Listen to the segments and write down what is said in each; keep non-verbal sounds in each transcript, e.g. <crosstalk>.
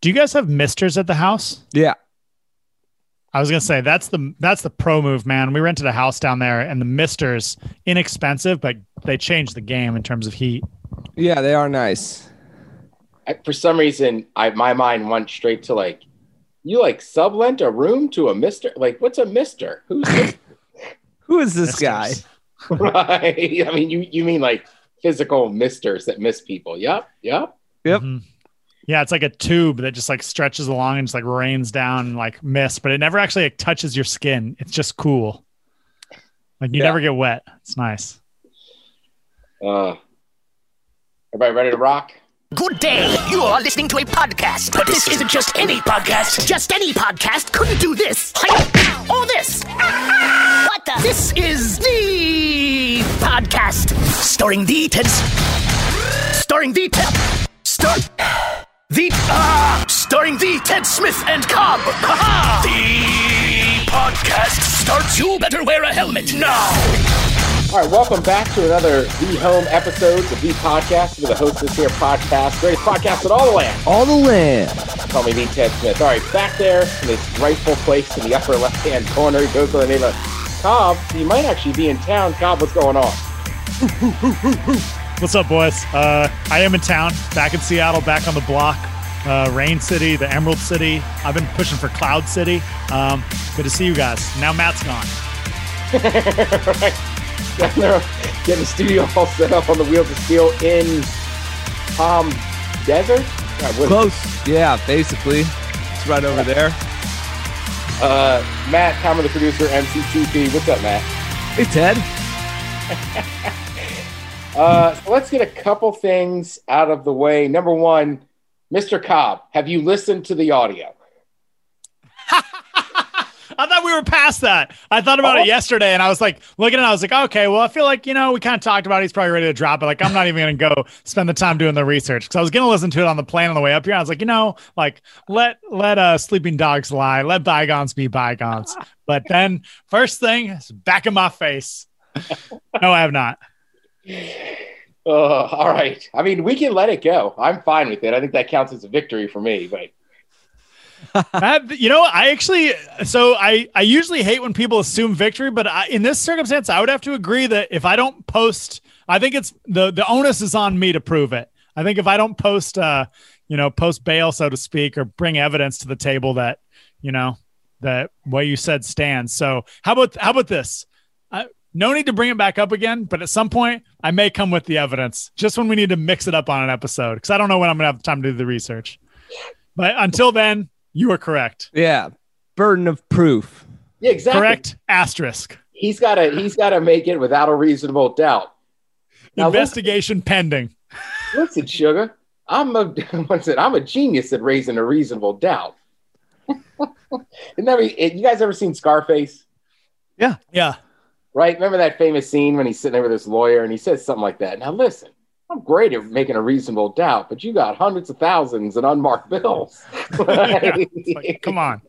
Do you guys have misters at the house? Yeah. I was gonna say that's the that's the pro move, man. We rented a house down there, and the misters inexpensive, but they changed the game in terms of heat. Yeah, they are nice. I, for some reason, I my mind went straight to like, you like sublent a room to a mister? Like, what's a mister? Who's this? <laughs> Who is this guy? <laughs> Right? I mean, you you mean like physical misters that miss people? Yep, yep. Yep. Mhm. Yeah, it's like a tube that just like stretches along and just like rains down like mist, but it never actually like, touches your skin. It's just cool. Like you Yeah. never get wet. It's nice. Uh, everybody ready to rock? Good day. You are listening to a podcast, but this isn't just any podcast. Just any podcast couldn't do this. Or this. What the? This is the podcast starring the Ted. Starring the Ted. Star. The ah, starring the Ted Smith and Cobb. Ha-ha! The podcast starts. You better wear a helmet now. All right, welcome back to another The Home episode of The Podcast with the host of this here podcast, greatest podcast in all the land. All the land. Call me the Ted Smith. All right, back there in this rightful place in the upper left-hand corner, he goes by the name of Cobb. So you might actually be in town. Cobb, what's going on? <laughs> What's up, boys? Uh, I am in town, back in Seattle, back on the block. Uh, Rain City, the Emerald City. I've been pushing for Cloud City. Um, good to see you guys. Now Matt's gone. <laughs> right. Down there, getting the studio all set up on the Wheels of Steel in Palm Desert. Yeah, what- Close. Yeah, basically. It's right over there. Uh, Matt, Tom, the producer, MCTP. What's up, Matt? Hey, Ted. <laughs> Uh, so let's get a couple things out of the way. Number one, Mr. Cobb, have you listened to the audio? <laughs> I thought we were past that. I thought about Oh. it yesterday and I was like, looking at it, I was like, okay, well, I feel like, you know, we kind of talked about it. He's probably ready to drop it. Like, I'm not even going to go spend the time doing the research because I was going to listen to it on the plane on the way up here. I was like, you know, like, let, let uh, sleeping dogs lie, let bygones be bygones. But then, first thing is back in my face. No, I have not. Uh, <sighs> all right. I mean, we can let it go. I'm fine with it. I think that counts as a victory for me. But <laughs> you know, I actually, so I, I usually hate when people assume victory, but I, in this circumstance, I would have to agree that if I don't post, I think it's the, the onus is on me to prove it. I think if I don't post, uh, you know, post bail, so to speak, or bring evidence to the table that, you know, that what you said stands. So how about, how about this? I, no need to bring it back up again, but at some point I may come with the evidence just when we need to mix it up on an episode because I don't know when I'm going to have time to do the research. But until then, you are correct. Yeah. Burden of proof. yeah, exactly. Correct. Asterisk. He's got to. He's got to make it without a reasonable doubt. Now, Investigation pending. Listen, sugar. I'm a. <laughs> What's it? I'm a genius at raising a reasonable doubt. <laughs> Isn't that you guys ever seen Scarface? Yeah, yeah. Right? Remember that famous scene when he's sitting there with his lawyer and he says something like that. Now, listen, I'm great at making a reasonable doubt, but you got hundreds of thousands in unmarked <laughs> bills. Yeah, like, come on.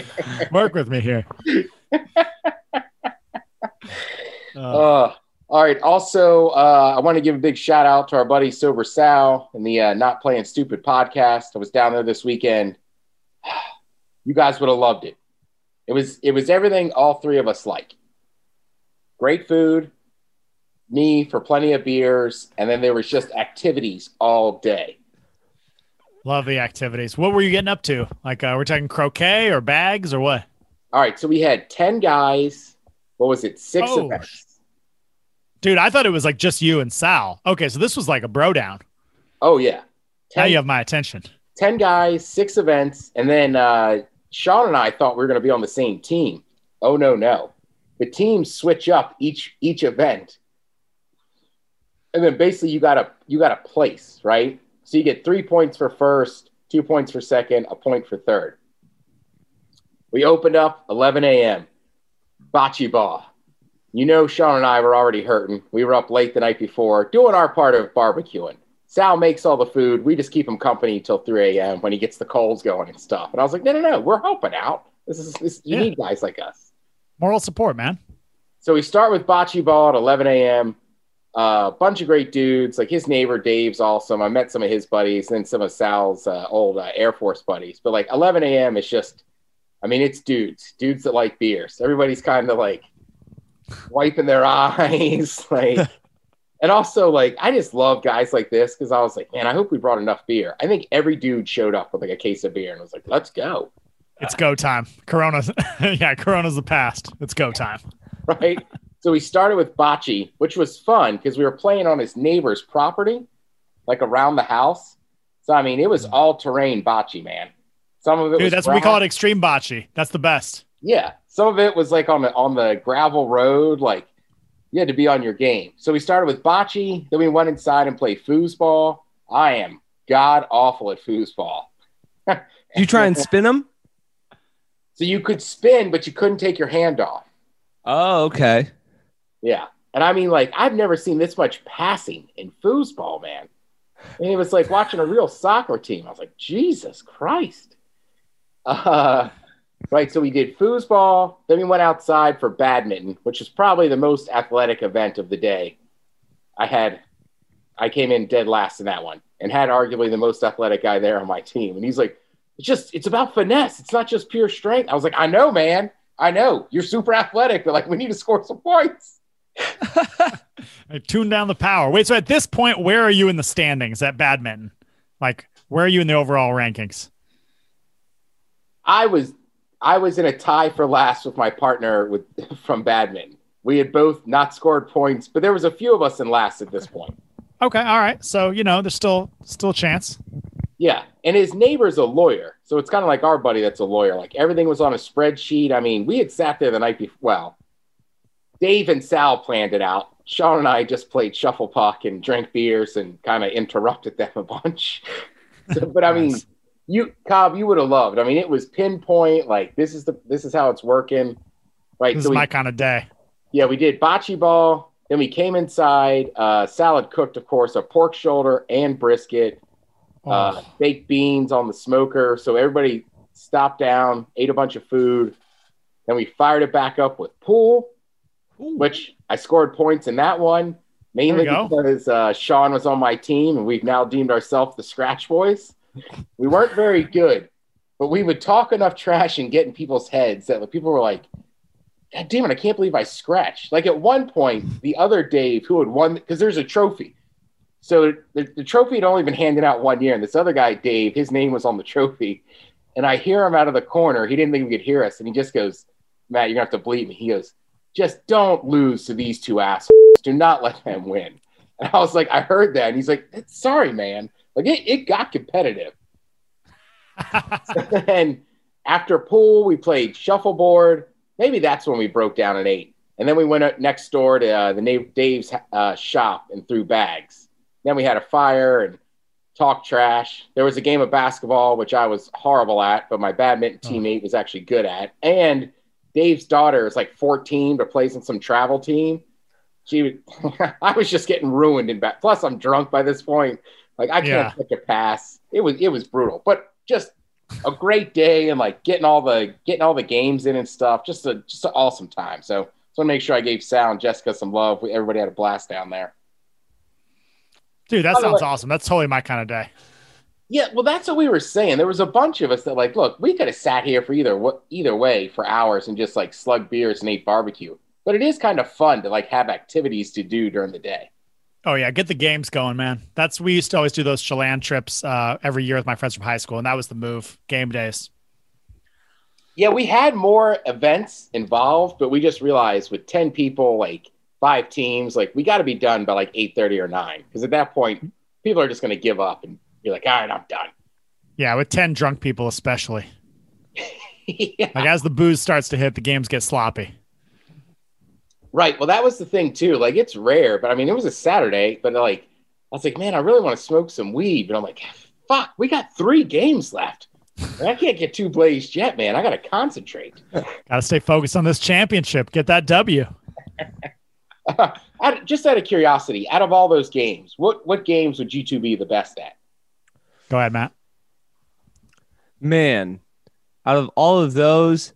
<laughs> Work with me here. Uh, <laughs> Uh, all right. Also, uh, I want to give a big shout out to our buddy Sober Sal and the uh, Not Playing Stupid podcast. I was down there this weekend. <sighs> You guys would have loved it. It was it was everything all three of us like. Great food, me for plenty of beers, and then there was just activities all day. love the activities. What were you getting up to? Like, uh, we're talking croquet or bags or what? All right, so we had ten guys. What was it? Six Oh, events. Dude, I thought it was like just you and Sal. Okay, so this was like a bro down. Oh yeah, Now you have my attention. 10 guys, six events, and then uh, Sean and I thought we were going to be on the same team. Oh no, no, the teams switch up each each event, and then basically you got a you got a place right. So you get three points for first, two points for second, a point for third. We opened up 11 a.m. Bocce ball. You know, Sean and I were already hurting. We were up late the night before doing our part of barbecuing. Sal makes all the food. We just keep him company till 3 a.m. when he gets the coals going and stuff. And I was like, no, no, no, we're helping out. This is this, you Yeah. need guys like us. Moral support, man. So we start with bocce ball at 11 a.m. A bunch of great dudes. Like his neighbor Dave's awesome. I met some of his buddies and some of Sal's uh, old uh, Air Force buddies. But like 11 a.m. is just, I mean, it's dudes, dudes that like beers. Everybody's kind of like wiping their <laughs> eyes, <laughs> like. <laughs> And also, like, I just love guys like this because I was like, man, I hope we brought enough beer. I think every dude showed up with like a case of beer and was like, let's go. It's go time. Corona's <laughs> yeah, Corona's the past. It's go time. right? so we started with bocce, which was fun because we were playing on his neighbor's property, like around the house. So I mean, it was all terrain bocce, man. Some of it Dude, was that's what we call it extreme bocce. That's the best. Yeah, some of it was like on the on the gravel road, like you had to be on your game. So we started with bocce, then we went inside and played foosball. I am god awful at foosball. Do you try and spin them? So you could spin, but you couldn't take your hand off. Oh, okay. Yeah. And I mean, like, I've never seen this much passing in foosball, man. And it was like watching a real soccer team. I was like, Jesus Christ. Uh, right. So we did foosball. Then we went outside for badminton, which is probably the most athletic event of the day. I had, I came in dead last in that one and had arguably the most athletic guy there on my team. And he's like, it's just, it's about finesse. It's not just pure strength. I was like, I know, man. I know. You're super athletic, but like, we need to score some points. <laughs> I tune down the power. Wait, so at this point, where are you in the standings at badminton? Like, where are you in the overall rankings? I was I was in a tie for last with my partner with <laughs> from badminton. We had both not scored points, but there was a few of us in last at this point. Okay, all right. So you know, there's still still a chance. Yeah, and his neighbor's a lawyer, so it's kind of like our buddy that's a lawyer. Like everything was on a spreadsheet. I mean, we had sat there the night before. Well, Dave and Sal planned it out. Sean and I just played shuffle puck and drank beers and kind of interrupted them a bunch. <laughs> So, but I mean, Nice. you Cobb, you would have loved. I mean, it was pinpoint. Like this is the this is how it's working. Right. This so is we, my kind of day. yeah, we did bocce ball. Then we came inside. Uh, salad cooked, of course, a pork shoulder and brisket. Uh, Oh, baked beans on the smoker. So everybody stopped down, ate a bunch of food. Then we fired it back up with pool, which I scored points in that one, mainly There we go. because uh, Sean was on my team and we've now deemed ourselves the Scratch Boys. We weren't very good, but we would talk enough trash and get in people's heads that people were like, God damn it, I can't believe I scratched. Like at one point, the other Dave who had won, because there's a trophy. So the, the trophy had only been handed out one year, and this other guy, Dave, his name was on the trophy. And I hear him out of the corner. He didn't think he could hear us. And he just goes, Matt, you're to have to bleep me. He goes, just don't lose to these two assholes. Do not let them win. And I was like, I heard that. And he's like, sorry, man. Like it, it got competitive. <laughs> and after pool, we played shuffleboard. Maybe that's when we broke down at eight. And then we went next door to uh, the Dave's uh, shop and threw bags. Then we had a fire and talked trash. There was a game of basketball, which I was horrible at, but my badminton Oh. teammate was actually good at. And Dave's daughter is like 14, but plays in some travel team. She, would- <laughs> I was just getting ruined in back. Plus, I'm drunk by this point. Like I can't take a pass. It was it was brutal, but just a great day and like getting all the getting all the games in and stuff. Just a just an awesome time. So just want to make sure I gave Sal and Jessica some love. We- Everybody had a blast down there. Dude, that sounds awesome. That's totally my kind of day. Yeah, well, that's what we were saying. There was a bunch of us that like, look, we could have sat here for either what either way for hours and just like slug beers and ate barbecue. But it is kind of fun to like have activities to do during the day. Oh yeah, get the games going, man. That's we used to always do those Chelan trips uh, every year with my friends from high school, and that was the move. Game days. Yeah, we had more events involved, but we just realized with 10 people, like five teams, like we got to be done by like 8:30 or 9 because at that point people are just going to give up and be like, "All right, I'm done." Yeah, with ten drunk people especially. <laughs> yeah. Like as the booze starts to hit, the games get sloppy. Right. Well, that was the thing too. Like it's rare, but I mean, it was a Saturday, but like I was like, "Man, I really want to smoke some weed." But I'm like, "Fuck, we got 3 games left." I can't get too blazed yet, man. I got to concentrate. <laughs> Got to stay focused on this championship. Get that W. <laughs> <laughs> Out- just out of curiosity, out of all those games, what what games would you two be the best at? Go ahead, Matt. Man, out of all of those,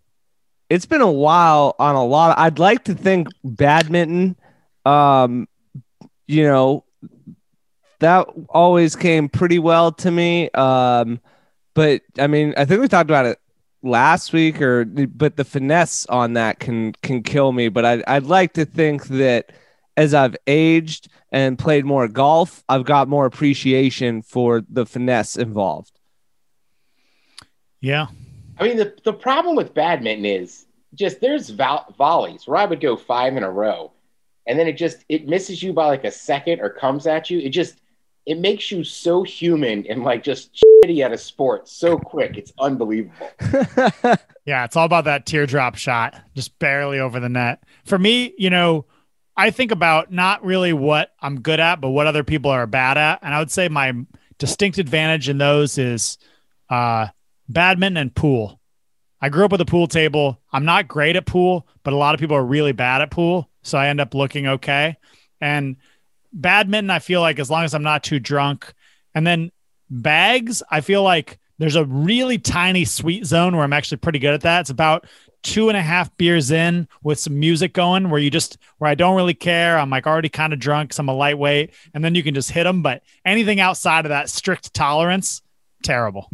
it's been a while on a lot. I'd like to think badminton. Um, you know, that always came pretty well to me. Um, but I mean, I think we talked about it last week, or but the finesse on that can can kill me. But I'd I'd like to think that as I've aged and played more golf, I've got more appreciation for the finesse involved. Yeah. I mean, the, the problem with badminton is just there's vo- volleys where I would go five in a row, and then it just it misses you by like a second or comes at you. It just it makes you so human and like just shitty at a sport so quick. It's unbelievable. <laughs> Yeah, it's all about that teardrop shot, just barely over the net. For me, you know, I think about not really what I'm good at, but what other people are bad at. And I would say my distinct advantage in those is uh, badminton and pool. I grew up with a pool table. I'm not great at pool, but a lot of people are really bad at pool. So I end up looking okay. And badminton, I feel like as long as I'm not too drunk. And then bags, I feel like there's a really tiny sweet zone where I'm actually pretty good at that. It's about two and a half beers in with some music going where you just where I don't really care. I'm like already kind of drunk because I'm a lightweight, and then you can just hit them. But anything outside of that strict tolerance, terrible.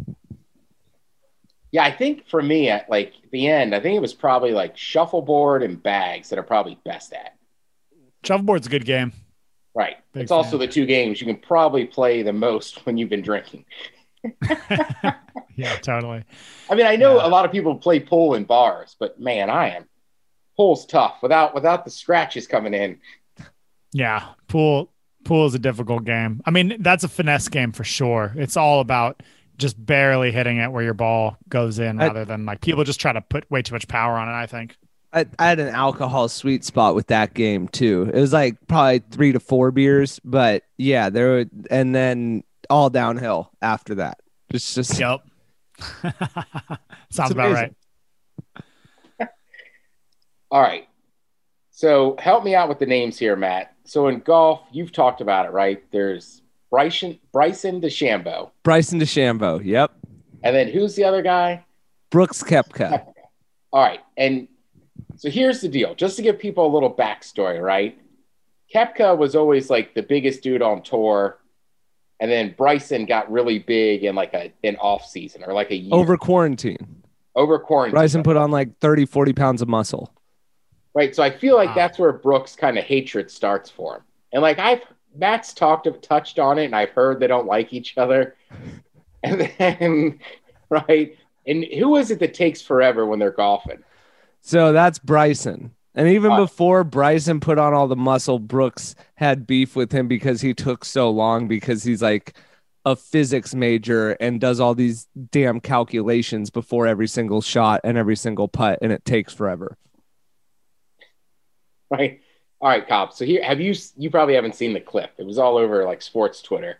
Yeah, I think for me at like the end, I think it was probably like shuffleboard and bags that are probably best at. Shuffleboard's a good game. Right. Big it's also the two games you can probably play the most when you've been drinking. <laughs> <laughs> Yeah, totally. I mean, I know Yeah. a lot of people play pool in bars, but man, I am pool's tough without without the scratches coming in. Yeah, pool pool is a difficult game. I mean, that's a finesse game for sure. It's all about just barely hitting it where your ball goes in I- rather than like people just try to put way too much power on it, I think. I, I had an alcohol sweet spot with that game too. It was like probably three to four beers, but yeah, there were, and then all downhill after that. It's just Yep. <laughs> Sounds about right. <laughs> All right. So help me out with the names here, Matt. So in golf, you've talked about it, right? There's Bryson Bryson DeChambeau. Bryson DeChambeau. Yep. And then who's the other guy? Brooks Koepka. All right. And so here's the deal just to give people a little backstory, right? Koepka was always like the biggest dude on tour. And then Bryson got really big in like a an off season or like a year Over quarantine. over quarantine. Bryson put on like 30, 40 pounds of muscle. Right. So I feel like Wow. that's where Brooks kind of hatred starts for him. And like I've Matt's talked of touched on it and I've heard they don't like each other. <laughs> And then <laughs> right. And who is it that takes forever when they're golfing? So that's Bryson. And even Uh, before Bryson put on all the muscle, Brooks had beef with him because he took so long because he's like a physics major and does all these damn calculations before every single shot and every single putt, and it takes forever. Right. All right, Cobb. So here have you you probably haven't seen the clip. It was all over like sports Twitter.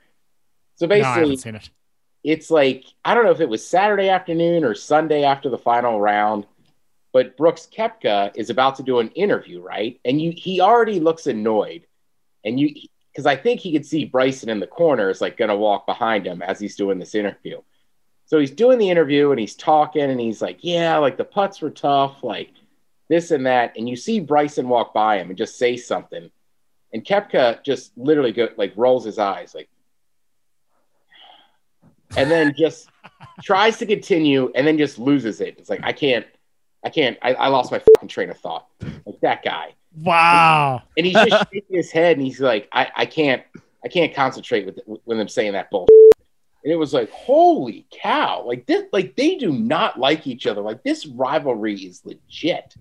So No, I basically haven't seen it. it's like I don't know if it was Saturday afternoon or Sunday after the final round, but Brooks Koepka is about to do an interview, right? And you he already looks annoyed, and you because I think he could see Bryson in the corner is like going to walk behind him as he's doing this interview. So he's doing the interview and he's talking and he's like, yeah, like the putts were tough, like this and that, and you see Bryson walk by him and just say something, and Koepka just literally go like rolls his eyes like <sighs> and then just tries to continue and then just loses it. It's like I can't, I can't. I, I lost my fucking train of thought. Like that guy, Wow. and he's just <laughs> shaking his head, and he's like, I, I can't, I can't concentrate with with them saying that bullshit. And it was like, holy cow! Like this, like they do not like each other. Like this rivalry is legit.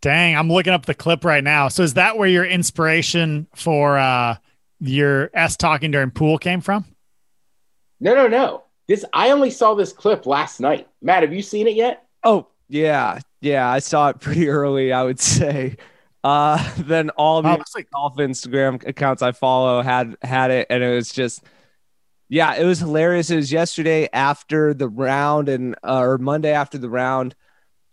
Dang, I'm looking up the clip right now. So is that where your inspiration for uh your S talking during pool came from? No, no, no. This I only saw this clip last night. Matt, have you seen it yet? Oh, yeah. Yeah. I saw it <laughs> pretty early, I would say. Uh, <laughs> then all the like golf Instagram accounts I follow had had it, and it was just, yeah, it was hilarious. It was yesterday after the round, and uh, or Monday after the round.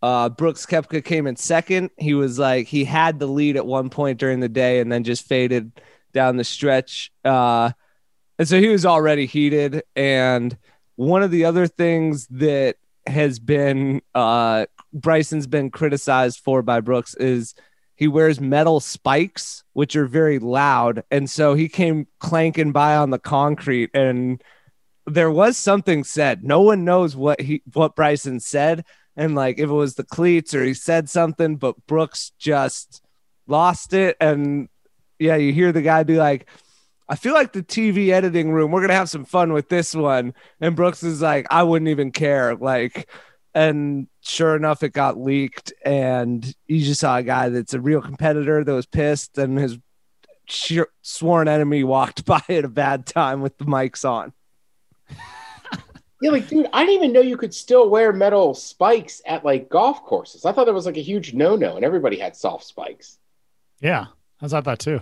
Uh, Brooks Koepka came in second. He was like he had the lead at one point during the day, and then just faded down the stretch. Uh, and so he was already heated. And one of the other things that has been uh, Bryson's been criticized for by Brooks is he wears metal spikes, which are very loud. And so he came clanking by on the concrete and there was something said. No one knows what he what Bryson said. And like if it was the cleats or he said something, but Brooks just lost it. And yeah, you hear the guy be like, I feel like the TV editing room, we're gonna have some fun with this one. And Brooks is like, I wouldn't even care. Like, and sure enough, it got leaked, and you just saw a guy that's a real competitor that was pissed, and his sworn enemy walked <laughs> by at a bad time with the mics on. <laughs> Yeah, like, dude, I didn't even know you could still wear metal spikes at like golf courses. I thought that was like a huge no-no, and everybody had soft spikes. Yeah, I thought that too.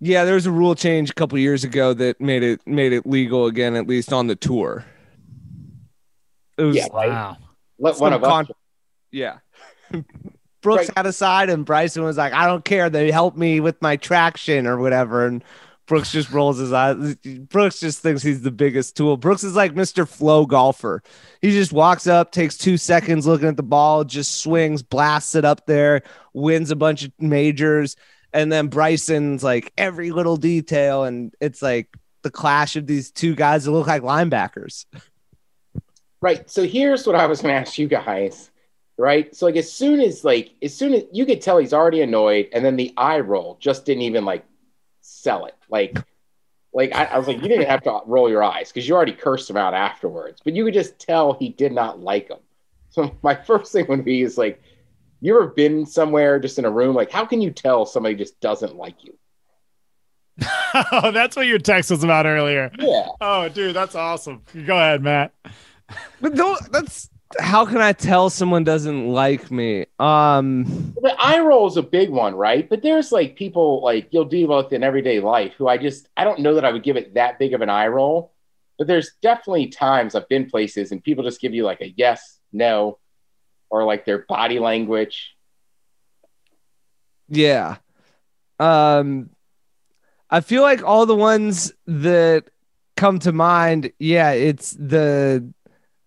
Yeah, there was a rule change a couple years ago that made it made it legal again, at least on the tour. It was, yeah, right. Wow. Let one of con- us. Yeah. <laughs> Brooks right. had a side, and Bryson was like, "I don't care. They help me with my traction or whatever." And Brooks just rolls his eyes. Brooks just thinks he's the biggest tool. Brooks is like Mr. Flow golfer. He just walks up, takes two seconds looking at the ball, just swings, blasts it up there, wins a bunch of majors. And then Bryson's like every little detail. And it's like the clash of these two guys that look like linebackers. Right. So here's what I was going to ask you guys. Right. So like as soon as like as soon as you could tell he's already annoyed, and then the eye roll just didn't even like sell it. Like, like I, I was like, you didn't have to roll your eyes because you already cursed him out afterwards, but you could just tell he did not like him. So my first thing would be is like, you ever been somewhere just in a room? Like, how can you tell somebody just doesn't like you? <laughs> oh, that's what your text was about earlier. Yeah. Oh, dude, that's awesome. Go ahead, Matt. But don't, that's how can I tell someone doesn't like me? Um, the eye roll is a big one, right? But there's like people like you'll deal with in everyday life who I just I don't know that I would give it that big of an eye roll. But there's definitely times I've been places and people just give you like a yes, no, or like their body language. Yeah. Um, I feel like all the ones that come to mind, yeah, it's the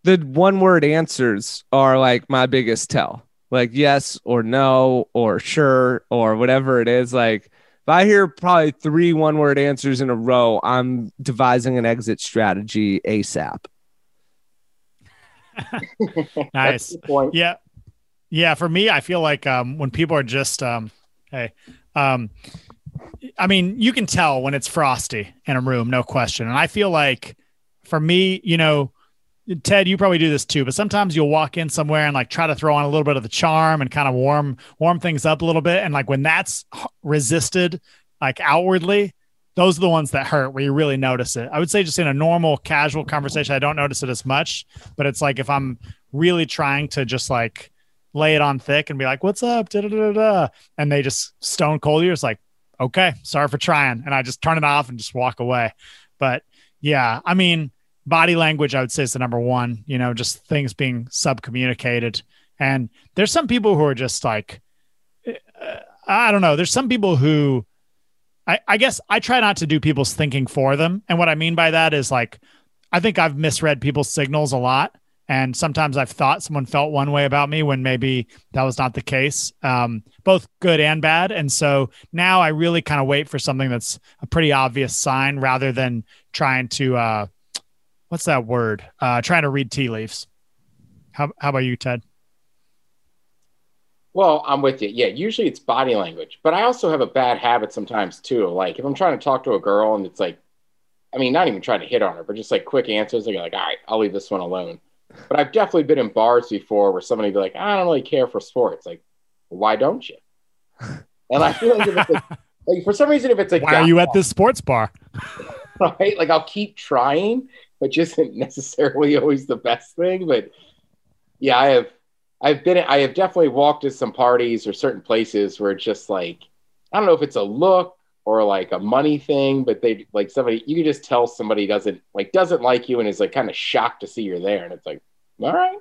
the one word answers are like my biggest tell. Like yes or no or sure or whatever it is. Like if I hear probably three one word answers in a row, I'm devising an exit strategy ASAP. Nice. Yeah. Yeah. For me, I feel like um, when people are just, um, hey, um, I mean, you can tell when it's frosty in a room, no question. And I feel like for me, you know, Ted, you probably do this too, but sometimes you'll walk in somewhere and like try to throw on a little bit of the charm and kind of warm warm things up a little bit. And like when that's resisted, like outwardly, those are the ones that hurt where you really notice it. I would say just in a normal casual conversation, I don't notice it as much, but it's like if I'm really trying to just like lay it on thick and be like, "What's up?" Da, da, da, da, and they just stone cold you. It's like, okay, sorry for trying, and I just turn it off and just walk away. But yeah, I mean body language i would say is the number one you know just things being sub communicated and there's some people who are just like uh, i don't know there's some people who I, I guess i try not to do people's thinking for them and what i mean by that is like i think i've misread people's signals a lot and sometimes i've thought someone felt one way about me when maybe that was not the case um, both good and bad and so now i really kind of wait for something that's a pretty obvious sign rather than trying to uh, what's that word? Uh, trying to read tea leaves. How how about you, Ted? Well, I'm with you. Yeah, usually it's body language, but I also have a bad habit sometimes too. Like if I'm trying to talk to a girl and it's like, I mean, not even trying to hit on her, but just like quick answers. Like, like, all right, I'll leave this one alone. But I've definitely been in bars before where somebody be like, I don't really care for sports. Like, why don't you? <laughs> And I feel like if it's like, like for some reason, if it's like, why are you at this sports bar? <laughs> right? Like I'll keep trying, which isn't necessarily always the best thing. But yeah, I have I've been I have definitely walked to some parties or certain places where it's just like I don't know if it's a look or like a money thing, but they like somebody you can just tell somebody doesn't like doesn't like you and is like kind of shocked to see you're there, and it's like, all right.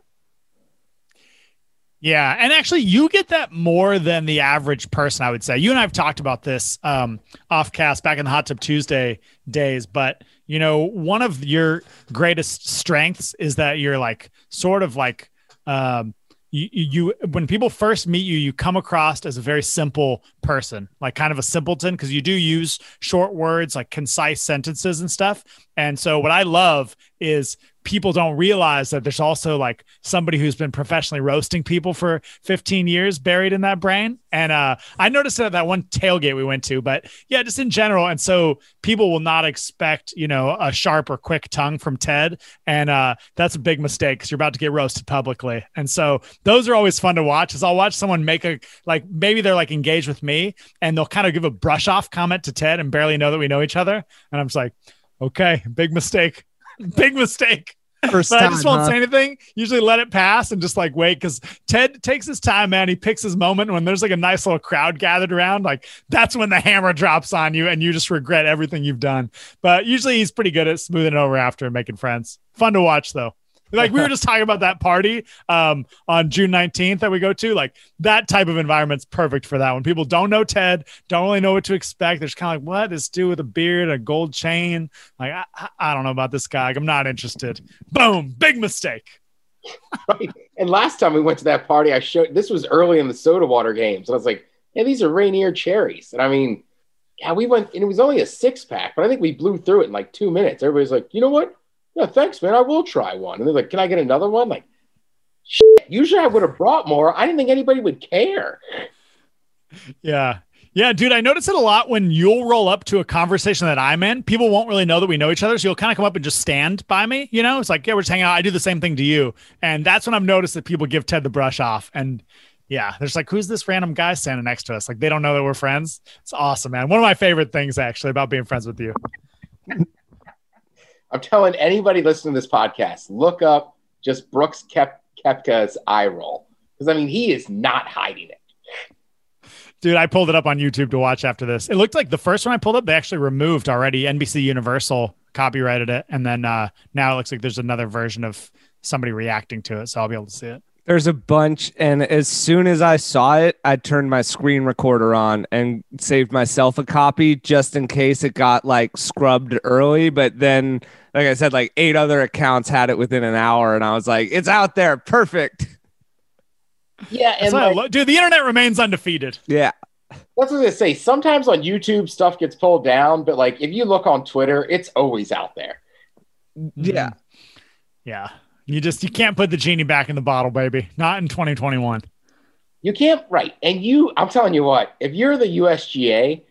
Yeah, and actually, you get that more than the average person. I would say you and I have talked about this um, off cast back in the Hot Tub Tuesday days, but you know, one of your greatest strengths is that you're like sort of like um, you, you when people first meet you you come across as a very simple person like kind of a simpleton because you do use short words like concise sentences and stuff. And so what i love is people don't realize that there's also like somebody who's been professionally roasting people for 15 years buried in that brain. And uh, I noticed it at that one tailgate we went to, but yeah, just in general. And so people will not expect, you know, a sharp or quick tongue from Ted. And uh, that's a big mistake because you're about to get roasted publicly. And so those are always fun to watch is I'll watch someone make a, like maybe they're like engaged with me and they'll kind of give a brush off comment to Ted and barely know that we know each other. And I'm just like, okay, big mistake. <laughs> big mistake. First but time, I just won't huh? say anything. Usually let it pass and just like wait because Ted takes his time, man. He picks his moment when there's like a nice little crowd gathered around. Like that's when the hammer drops on you and you just regret everything you've done. But usually he's pretty good at smoothing it over after and making friends. Fun to watch though. Like we were <laughs> just talking about that party um, on June 19th that we go to. Like that type of environment's perfect for that. When people don't know Ted, don't really know what to expect. They're kind of like, what? This dude with a beard, a gold chain. Like, I, I- I don't know about this guy. I'm not interested. Boom. Big mistake. <laughs> Right. And last time we went to that party, I showed this was early in the soda water games. And I was like, yeah, these are Rainier cherries. And I mean, yeah, we went and it was only a six pack, but I think we blew through it in like two minutes. Everybody's like, you know what? Yeah, thanks, man. I will try one. And they're like, can I get another one? Like, shit, usually I would have brought more. I didn't think anybody would care. Yeah. Yeah, dude, I notice it a lot when you'll roll up to a conversation that I'm in. People won't really know that we know each other. So you'll kind of come up and just stand by me. You know, it's like, yeah, we're just hanging out. I do the same thing to you. And that's when I've noticed that people give Ted the brush off. And yeah, there's like, who's this random guy standing next to us? Like, they don't know that we're friends. It's awesome, man. One of my favorite things, actually, about being friends with you. I'm telling anybody listening to this podcast, look up just Brooks Kep- Koepka's eye roll. Because I mean, he is not hiding it. Dude, I pulled it up on YouTube to watch after this. It looked like the first one I pulled up, they actually removed already. NBC Universal copyrighted it. And then uh, now it looks like there's another version of somebody reacting to it. So I'll be able to see it. There's a bunch, and as soon as I saw it, I turned my screen recorder on and saved myself a copy just in case it got like scrubbed early. But then, like I said, like eight other accounts had it within an hour, and I was like, "It's out there, perfect." Yeah, and like, lo- dude, the internet remains undefeated. Yeah, that's what I say. Sometimes on YouTube stuff gets pulled down, but like if you look on Twitter, it's always out there. yeah. Yeah. You just you can't put the genie back in the bottle, baby. Not in 2021. You can't right. And you, I'm telling you what, if you're the USGA,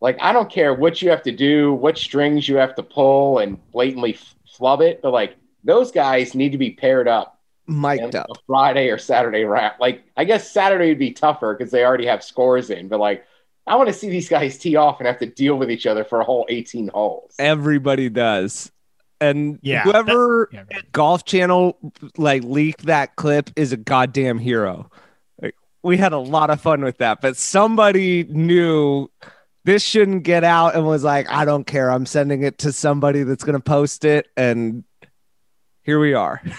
like I don't care what you have to do, what strings you have to pull, and blatantly f- flub it, but like those guys need to be paired up Mic'd up. a Friday or Saturday round. Like I guess Saturday would be tougher because they already have scores in, but like I want to see these guys tee off and have to deal with each other for a whole 18 holes. Everybody does. And Yeah, whoever Yeah. at Golf Channel like leaked that clip is a goddamn hero. Like, we had a lot of fun with that, but somebody knew this shouldn't get out and was like, I don't care. I'm sending it to somebody that's going to post it. And here we are. <laughs>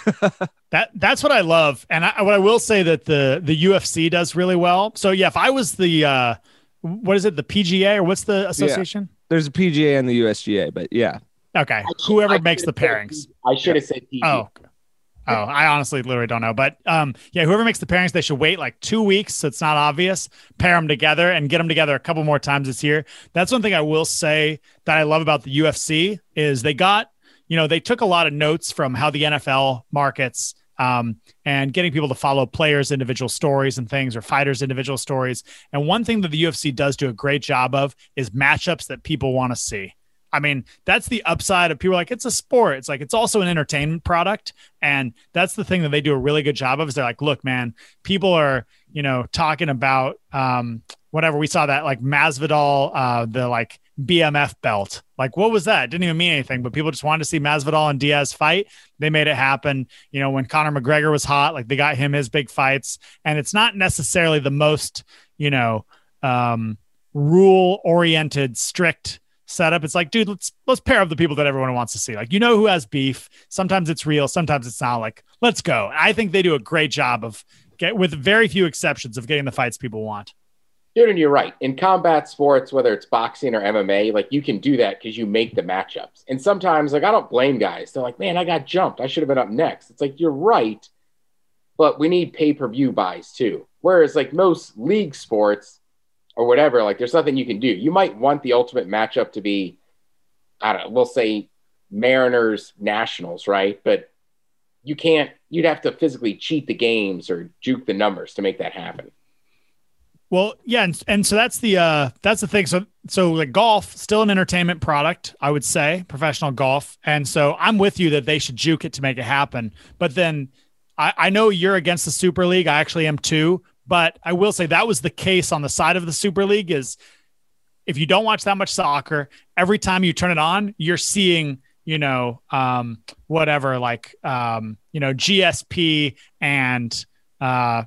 That that's what I love, and I, what I will say that the the UFC does really well. So yeah, if I was the uh, what is it, the PGA or what's the association? There's a PGA and the USGA, but yeah. Okay, whoever I makes the pairings. I should have said. Oh. Oh, I honestly literally don't know. But um, yeah, whoever makes the pairings, they should wait like two weeks so it's not obvious, pair them together and get them together a couple more times this year. That's one thing I will say that I love about the UFC is they got, you know, they took a lot of notes from how the NFL markets um, and getting people to follow players' individual stories and things or fighters' individual stories. And one thing that the UFC does do a great job of is matchups that people want to see. I mean, that's the upside of people like it's a sport. It's like it's also an entertainment product, and that's the thing that they do a really good job of. Is they're like, look, man, people are you know talking about um, whatever we saw that like Masvidal, uh, the like BMF belt. Like, what was that? It didn't even mean anything, but people just wanted to see Masvidal and Diaz fight. They made it happen. You know, when Conor McGregor was hot, like they got him his big fights, and it's not necessarily the most you know um, rule oriented, strict setup. It's like, dude, let's let's pair up the people that everyone wants to see. Like, you know who has beef. Sometimes it's real, sometimes it's not. Like, let's go. I think they do a great job of get with very few exceptions of getting the fights people want. Dude, and you're right. In combat sports, whether it's boxing or MMA, like you can do that because you make the matchups. And sometimes, like, I don't blame guys. They're like, man, I got jumped. I should have been up next. It's like, you're right. but we need pay per view buys too. Whereas like most league sports or whatever, like there's nothing you can do. You might want the ultimate matchup to be, I don't know, we'll say Mariners Nationals, right? But you can't. You'd have to physically cheat the games or juke the numbers to make that happen. Well, yeah, and, and so that's the uh that's the thing. So so like golf, still an entertainment product, I would say, professional golf. And so I'm with you that they should juke it to make it happen. But then I, I know you're against the Super League. I actually am too. But I will say that was the case on the side of the Super League is if you don't watch that much soccer, every time you turn it on, you're seeing, you know, um, whatever, like um, you know, GSP and uh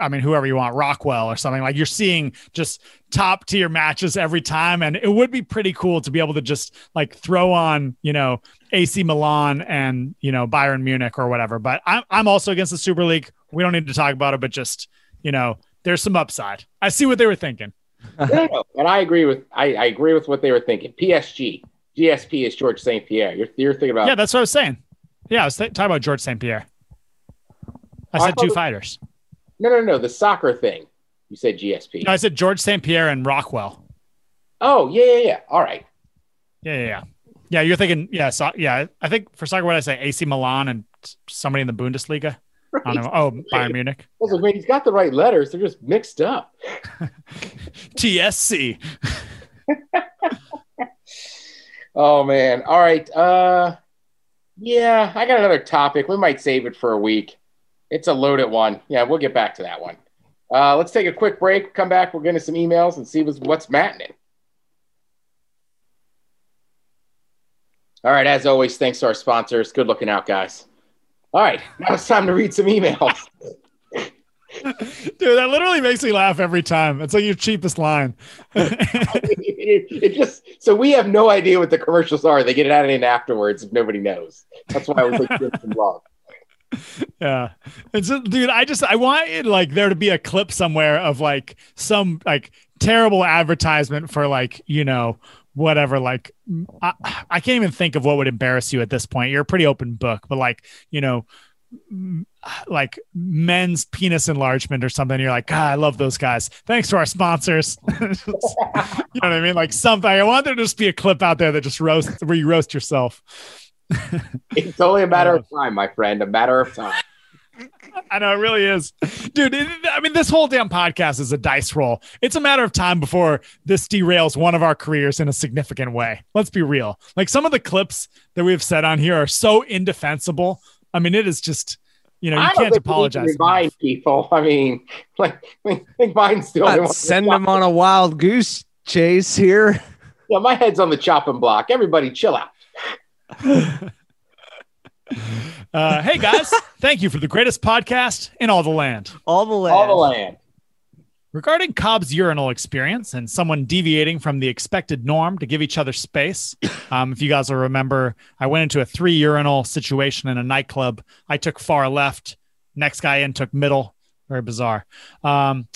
I mean, whoever you want, Rockwell or something like you're seeing just top tier matches every time. And it would be pretty cool to be able to just like throw on, you know, AC Milan and, you know, Bayern Munich or whatever. But I'm, I'm also against the Super League. We don't need to talk about it, but just, you know, there's some upside. I see what they were thinking. <laughs> no, and I agree with I, I agree with what they were thinking. PSG, GSP is George St. Pierre. You're, you're thinking about Yeah, that's what I was saying. Yeah, I was th- talking about George St. Pierre. I I said thought two fighters. no no no the soccer thing. You said GSP. No, I said George St. Pierre and Rockwell. Oh yeah yeah yeah. All right. Yeah, yeah, yeah. Yeah, you're thinking, yeah, so, yeah. I think for soccer, what I say? AC Milan and somebody in the Bundesliga. I don't know. Oh, Bayern Munich. I was like, man, he's got the right letters. They're just mixed up. <laughs> TSC. <laughs> Oh man. All right. Uh yeah, I got another topic. We might save it for a week. It's a loaded one. Yeah, we'll get back to that one. Uh, let's take a quick break. Come back. We'll get into some emails and see what's, what's matting. All right. As always, thanks to our sponsors. Good looking out, guys. All right. Now it's time to read some emails. <laughs> Dude, that literally makes me laugh every time. It's like your cheapest line. it, <laughs> it just so we have no idea what the commercials are. They get it added in afterwards if nobody knows. That's why I was like give some love. yeah. And so, dude, I just I wanted like there to be a clip somewhere of like some like terrible advertisement for like, you know, whatever. Like I, I can't even think of what would embarrass you at this point. You're a pretty open book, but like, you know, m- like men's penis enlargement or something. You're like, God, I love those guys. Thanks to our sponsors. <laughs> you know what I mean? Like something. I want there to just be a clip out there that just roast where you roast yourself. <laughs> It's only a matter of uh, time, my friend. A matter of time. I know it really is, dude. It, I mean, this whole damn podcast is a dice roll. It's a matter of time before this derails one of our careers in a significant way. Let's be real. Like some of the clips that we've said on here are so indefensible. I mean, it is just, you know, you I don't can't think we apologize. Remind people. I mean, <laughs> like, I think mine's still. Not send them on a wild goose chase here. Yeah, my head's on the chopping block. Everybody, chill out. <laughs> Uh, hey guys, <laughs> thank you for the greatest podcast in all the land. All the land. All the land. Regarding Cobb's urinal experience and someone deviating from the expected norm to give each other space, <coughs> um, if you guys will remember, I went into a three urinal situation in a nightclub. I took far left, next guy in took middle. Very bizarre. Um,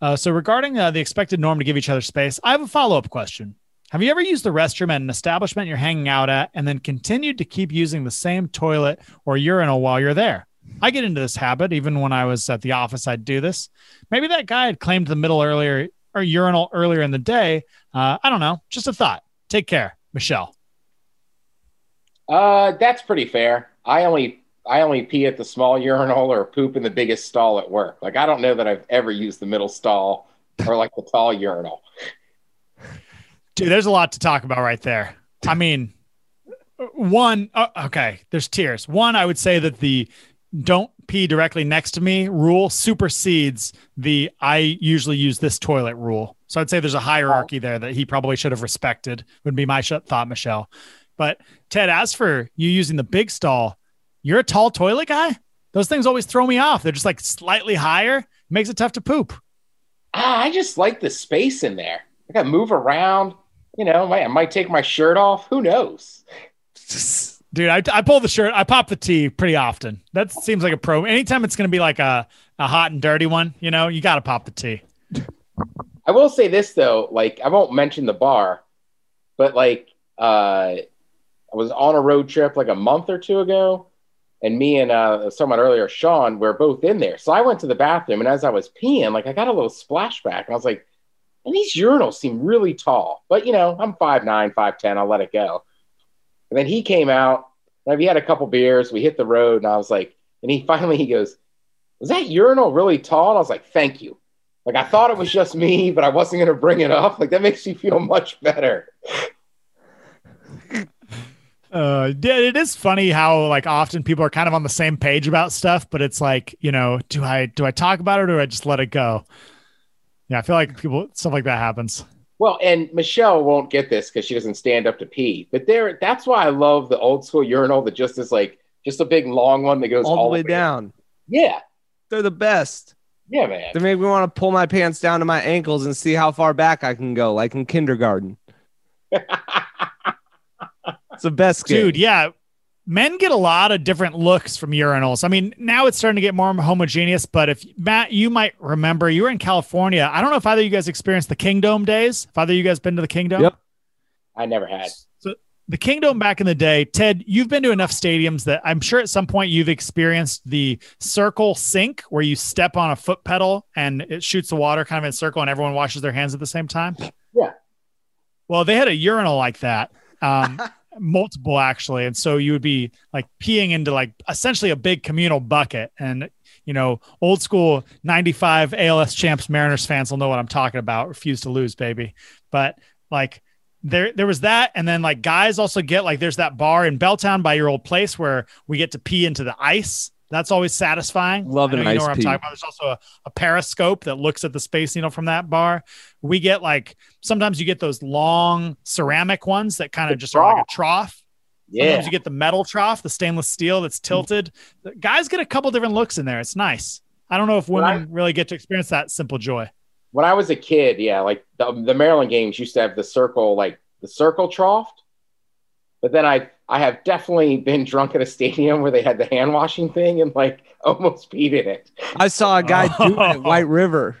uh, so, regarding uh, the expected norm to give each other space, I have a follow up question. Have you ever used the restroom at an establishment you're hanging out at and then continued to keep using the same toilet or urinal while you're there? I get into this habit. Even when I was at the office, I'd do this. Maybe that guy had claimed the middle earlier or urinal earlier in the day. Uh, I don't know. Just a thought. Take care, Michelle. Uh, that's pretty fair. I only I only pee at the small urinal or poop in the biggest stall at work. Like I don't know that I've ever used the middle stall or like the tall urinal. Dude, there's a lot to talk about right there. I mean, one, uh, okay, there's tiers. One, I would say that the don't pee directly next to me rule supersedes the I usually use this toilet rule. So I'd say there's a hierarchy there that he probably should have respected, would be my sh- thought, Michelle. But Ted, as for you using the big stall, you're a tall toilet guy? Those things always throw me off. They're just like slightly higher, makes it tough to poop. Ah, I just like the space in there. I got to move around. You know, I might take my shirt off. Who knows? <laughs> Dude, I, I pull the shirt, I pop the tee pretty often. That seems like a pro. Anytime it's going to be like a, a hot and dirty one, you know, you got to pop the tee. I will say this though, like I won't mention the bar, but like uh I was on a road trip like a month or two ago, and me and uh, someone earlier, Sean, were both in there. So I went to the bathroom, and as I was peeing, like I got a little splashback, and I was like, and these urinals seem really tall, but you know, I'm five nine, five ten. I'll let it go. And then he came out. And we had a couple beers. We hit the road, and I was like, and he <laughs> finally he goes, "Was that urinal really tall?" And I was like, "Thank you." Like I thought it was just me, but I wasn't going to bring it up. Like that makes me feel much better. <laughs> Uh, yeah, it is funny how like often people are kind of on the same page about stuff, but it's like you know, do I do I talk about it or do I just let it go? Yeah, I feel like people stuff like that happens. Well, and Michelle won't get this because she doesn't stand up to pee. But there, that's why I love the old school urinal that just is like just a big long one that goes all, all the way down. Yeah, they're the best. Yeah, man. They make me want to pull my pants down to my ankles and see how far back I can go, like in kindergarten. <laughs> it's the best, game. dude. Yeah, men get a lot of different looks from urinals. I mean, now it's starting to get more homogeneous. But if Matt, you might remember, you were in California. I don't know if either of you guys experienced the Kingdome days. If either of you guys been to the Kingdome. Yep. I never had. So the Kingdome back in the day, Ted, you've been to enough stadiums that I'm sure at some point you've experienced the circle sink where you step on a foot pedal and it shoots the water kind of in a circle and everyone washes their hands at the same time. Yeah. Well, they had a urinal like that. Um, <laughs> multiple actually. And so you would be like peeing into like essentially a big communal bucket. And, you know, old school 95 ALS champs Mariners fans will know what I'm talking about. Refuse to lose, baby. But like, there there was that and then like guys also get like there's that bar in belltown by your old place where we get to pee into the ice that's always satisfying. Love an ice know what i'm talking about. There's also a, a, periscope that looks at the space needle from that bar. We get like sometimes you get those long ceramic ones that kind of just trough. are like a trough. yeah. Sometimes you get the metal trough the stainless steel that's mm. tilted. The guys get a couple different looks in there. It's nice. I don't know if women I, really get to experience that simple joy. When I was a kid, yeah, like the, the Mariners games used to have the circle, like the circle trough. But then I I have definitely been drunk at a stadium where they had the hand washing thing and like <laughs> almost peed in it. I saw a guy oh. do it at White <laughs> River.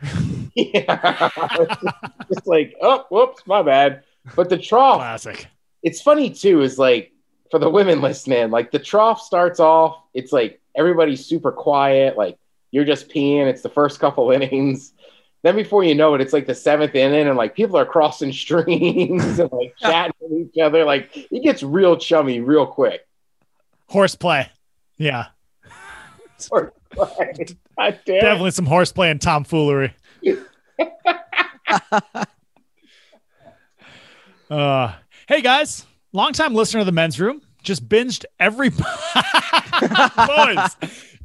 yeah, <laughs> just like oh, whoops, my bad. But the trough, classic. It's funny too. Is like for the women listening, like the trough starts off. It's like everybody's super quiet. Like you're just peeing. It's the first couple innings then before you know it, it's like the seventh inning, and like people are crossing <laughs> streams and like chatting with each other. Like it gets real chummy real quick. Horseplay, yeah. Horseplay. <laughs> Definitely some horseplay and tomfoolery. <laughs> uh, hey guys, longtime listener of the men's room, just binged every boys.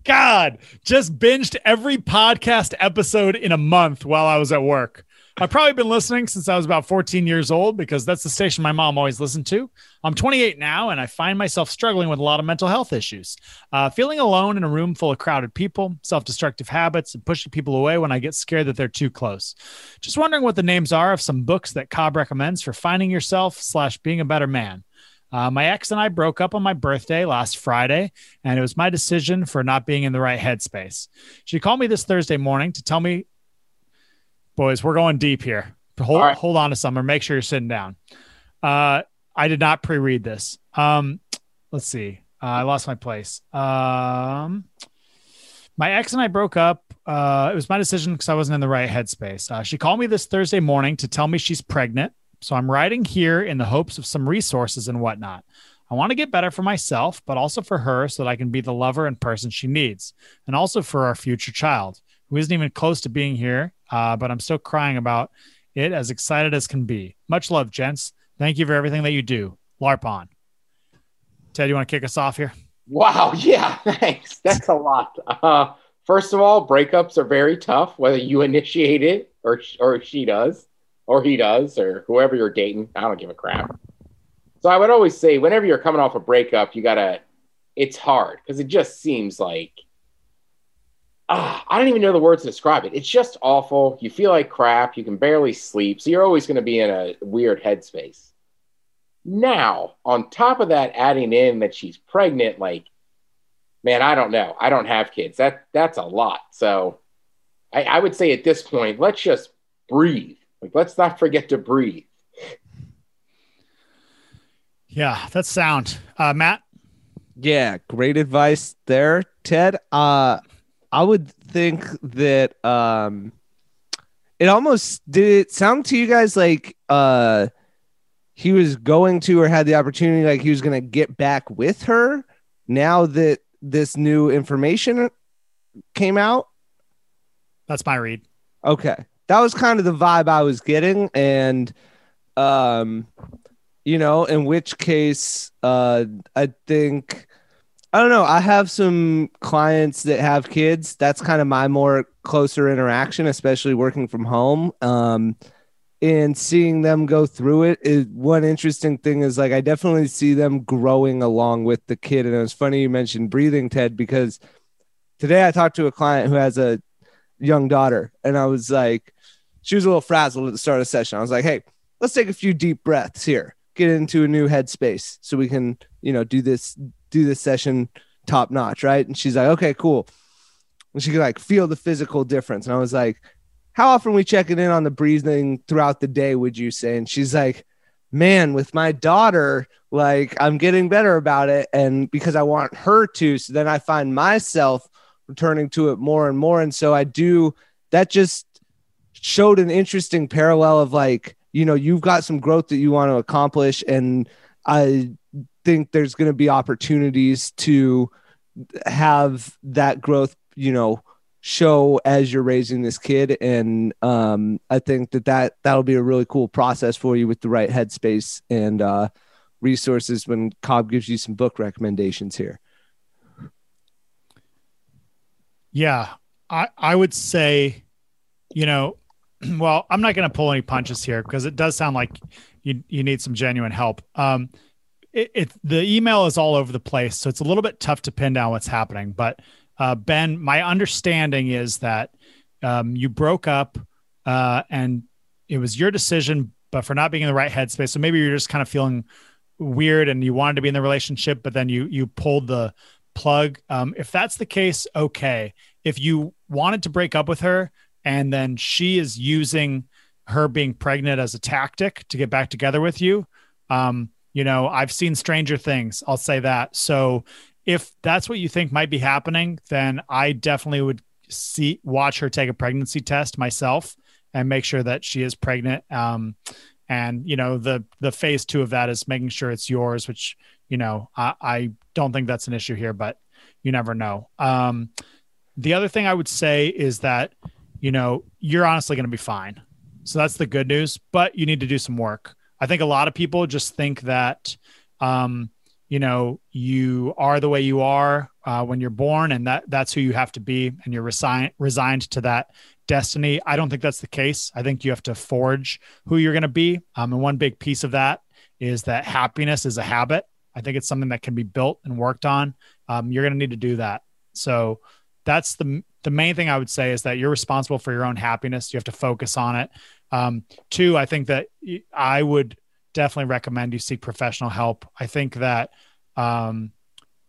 God, just binged every podcast episode in a month while I was at work. I've probably been listening since I was about 14 years old because that's the station my mom always listened to. I'm 28 now and I find myself struggling with a lot of mental health issues. Uh, feeling alone in a room full of crowded people, self destructive habits, and pushing people away when I get scared that they're too close. Just wondering what the names are of some books that Cobb recommends for finding yourself slash being a better man. Uh, my ex and I broke up on my birthday last Friday, and it was my decision for not being in the right headspace. She called me this Thursday morning to tell me, boys, we're going deep here. Hold, right. hold on to something. Make sure you're sitting down. Uh, I did not pre read this. Um, let's see. Uh, I lost my place. Um, my ex and I broke up. Uh, it was my decision because I wasn't in the right headspace. Uh, she called me this Thursday morning to tell me she's pregnant so I'm writing here in the hopes of some resources and whatnot. I want to get better for myself, but also for her so that I can be the lover and person she needs, and also for our future child, who isn't even close to being here, uh, but I'm still crying about it, as excited as can be. Much love, gents. Thank you for everything that you do. LARP on. Ted, you want to kick us off here? Wow. <laughs> Yeah. Thanks. That's a lot. Uh, first of all, breakups are very tough, whether you initiate it or, or she does or he does, or whoever you're dating. I don't give a crap. So I would always say, whenever you're coming off a breakup, you gotta. It's hard because it just seems like. Ah, I don't even know the words to describe it. It's just awful. You feel like crap. You can barely sleep. So you're always going to be in a weird headspace. Now, on top of that, adding in that she's pregnant, like, man, I don't know. I don't have kids. That that's a lot. So I, I would say at this point, let's just breathe like, let's not forget to breathe. Yeah, that's sound. Uh, Matt? Yeah, great advice there, Ted. Uh I would think that um it almost did it sound to you guys like uh he was going to or had the opportunity like he was going to get back with her now that this new information came out That's my read. okay that was kind of the vibe i was getting. And um you know in which case uh i think i don't know i have some clients that have kids. That's kind of my more closer interaction especially working from home. Um and seeing them go through it is one interesting thing is like I definitely see them growing along with the kid. And it was funny you mentioned breathing, Ted, because today I talked to a client who has a young daughter, and I was like, she was a little frazzled at the start of the session. I was like, hey, let's take a few deep breaths here, get into a new headspace so we can, you know, do this, do this session top notch, right? And she's like, okay, cool. And she could like feel the physical difference. And I was like, how often we checking in on the breathing throughout the day would you say and she's like man with my daughter like i'm getting better about it and because i want her to so then i find myself returning to it more and more and so i do that just showed an interesting parallel of like you know you've got some growth that you want to accomplish and i think there's going to be opportunities to have that growth you know show as you're raising this kid. And um, i think that, that that'll be a really cool process for you with the right headspace and uh, resources when cobb gives you some book recommendations here. Yeah, I I would say, you know, <clears throat> well, I'm not going to pull any punches here because it does sound like you you need some genuine help. Um, it, it the email is all over the place, so it's a little bit tough to pin down what's happening. But uh, Ben, my understanding is that um, you broke up, uh, and it was your decision, but for not being in the right headspace. So maybe you're just kind of feeling weird, and you wanted to be in the relationship, but then you you pulled the plug. Um, if that's the case, okay. If you wanted to break up with her and then she is using her being pregnant as a tactic to get back together with you, um, you know, I've seen stranger things. I'll say that. So if that's what you think might be happening, then I definitely would see watch her take a pregnancy test myself and make sure that she is pregnant. Um, and you know the the phase two of that is making sure it's yours, which you know I, I don't think that's an issue here, but you never know. Um, the other thing I would say is that you know you're honestly going to be fine. So that's the good news, but you need to do some work. I think a lot of people just think that um, you know you are the way you are uh, when you're born, and that that's who you have to be, and you're resigned resigned to that destiny. I don't think that's the case. I think you have to forge who you're going to be, um, and one big piece of that is that happiness is a habit. I think it's something that can be built and worked on. Um, you're going to need to do that. So that's the the main thing I would say is that you're responsible for your own happiness. You have to focus on it. Um, two, I think that I would definitely recommend you seek professional help. I think that um,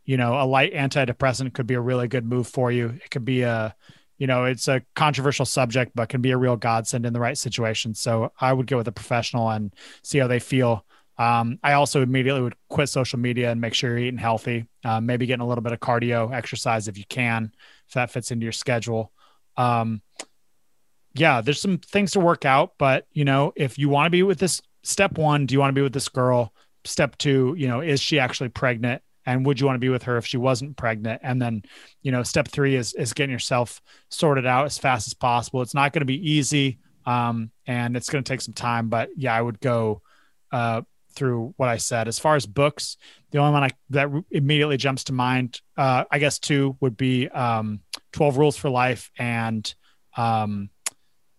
you know a light antidepressant could be a really good move for you. It could be a you know it's a controversial subject, but can be a real godsend in the right situation. So I would go with a professional and see how they feel. Um, I also immediately would quit social media and make sure you're eating healthy. Uh, maybe getting a little bit of cardio exercise if you can, if that fits into your schedule. Um, yeah, there's some things to work out, but you know, if you want to be with this step one, do you want to be with this girl? Step two, you know, is she actually pregnant? And would you want to be with her if she wasn't pregnant? And then, you know, step three is is getting yourself sorted out as fast as possible. It's not going to be easy, um, and it's going to take some time. But yeah, I would go uh, through what I said. As far as books, the only one I, that immediately jumps to mind, uh, I guess two would be um, 12 Rules for Life and um,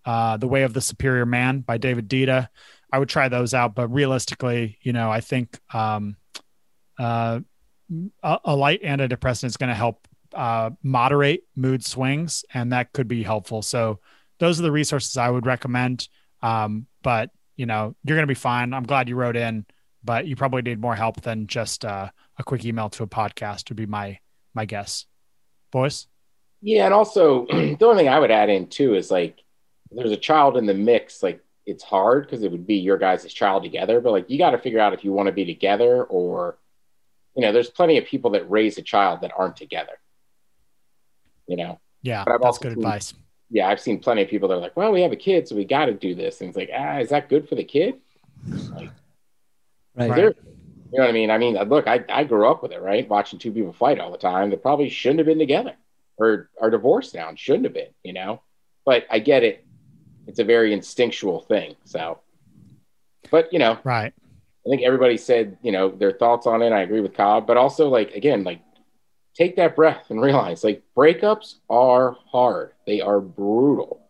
uh, The Way of the Superior Man by David Deida. I would try those out, but realistically, you know, I think um, uh, a, a, light antidepressant is going to help uh, moderate mood swings, and that could be helpful. So those are the resources I would recommend. Um, but you know, you're going to be fine. I'm glad you wrote in, but you probably need more help than just uh, a quick email to a podcast would be my my guess. Boys. Yeah, and also <clears throat> the only thing I would add in too is like there's a child in the mix. Like it's hard because it would be your guys' child together, but like you got to figure out if you want to be together or you know, there's plenty of people that raise a child that aren't together. You know, Yeah, that's good advice. Yeah, I've seen plenty of people that are like, well, we have a kid, so we got to do this. And it's like, ah, is that good for the kid? Like, Right. seriously. You know what I mean? I mean, look, I, I grew up with it, right? Watching two people fight all the time that probably shouldn't have been together or are divorced now and shouldn't have been, you know? But I get it. It's a very instinctual thing. So, but, you know, Right. I think everybody said, you know, their thoughts on it. I agree with Cobb, but also like again, like take that breath and realize like breakups are hard. They are brutal.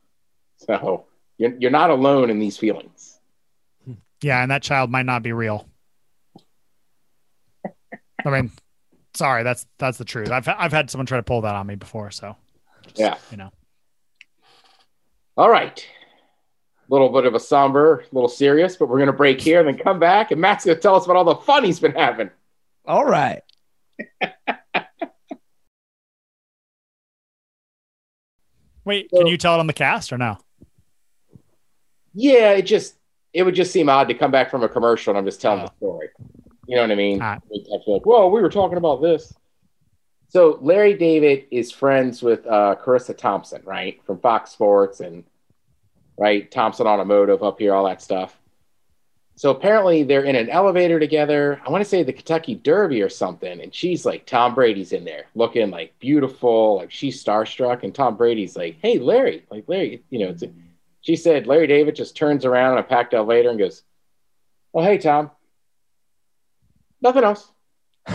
So you're, you're not alone in these feelings. Yeah, and that child might not be real. I mean, sorry, that's that's the truth. I've I've had someone try to pull that on me before, so Yeah. you know. All right. A little bit of a somber, a little serious, but we're going to break here and then come back. And Matt's going to tell us about all the fun he's been having. All right. <laughs> Wait, So- can you tell it on the cast or no? Yeah, it just, it would just seem odd to come back from a commercial and I'm just telling Oh. the story. You know what I mean? Ah. I feel like, whoa, we were talking about this. So Larry David is friends with uh, Charissa Thompson, right, from Fox Sports and right Thompson Automotive up here, all that stuff. So apparently they're in an elevator together. I want to say the Kentucky Derby or something, and she's like Tom Brady's in there, looking like beautiful, like she's starstruck, and Tom Brady's like, "Hey, Larry, like Larry, you know." It's a, she said Larry David just turns around in a packed elevator and goes, "Oh, hey, Tom." Nothing else. <laughs>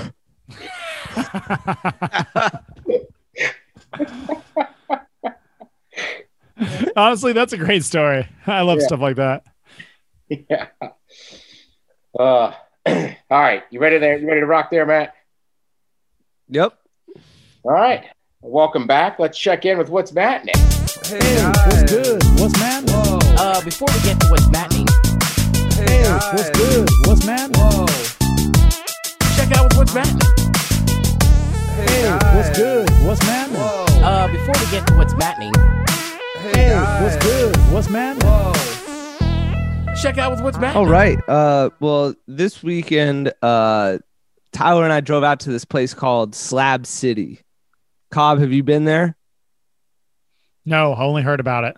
<laughs> Honestly, that's a great story. I love Yeah. stuff like that. <laughs> yeah. Uh, <clears throat> all right, you ready there? You ready to rock there, Matt? Yep. All right. Welcome back. Let's check in with what's Matt Hey, What's good? What's man? Whoa. Uh, before we get to what's mattening, Hey, guys. good? What's man? Whoa. check out what's mattening. Hey, guys. good? What's man? Whoa. Uh, before we get to what's mattening, Hey, guys. good? What's man? Whoa. Check out what's mattening. All right. Uh, well, this weekend, uh, Tyler and I drove out to this place called Slab City. Cobb, have you been there? No, I only heard about it.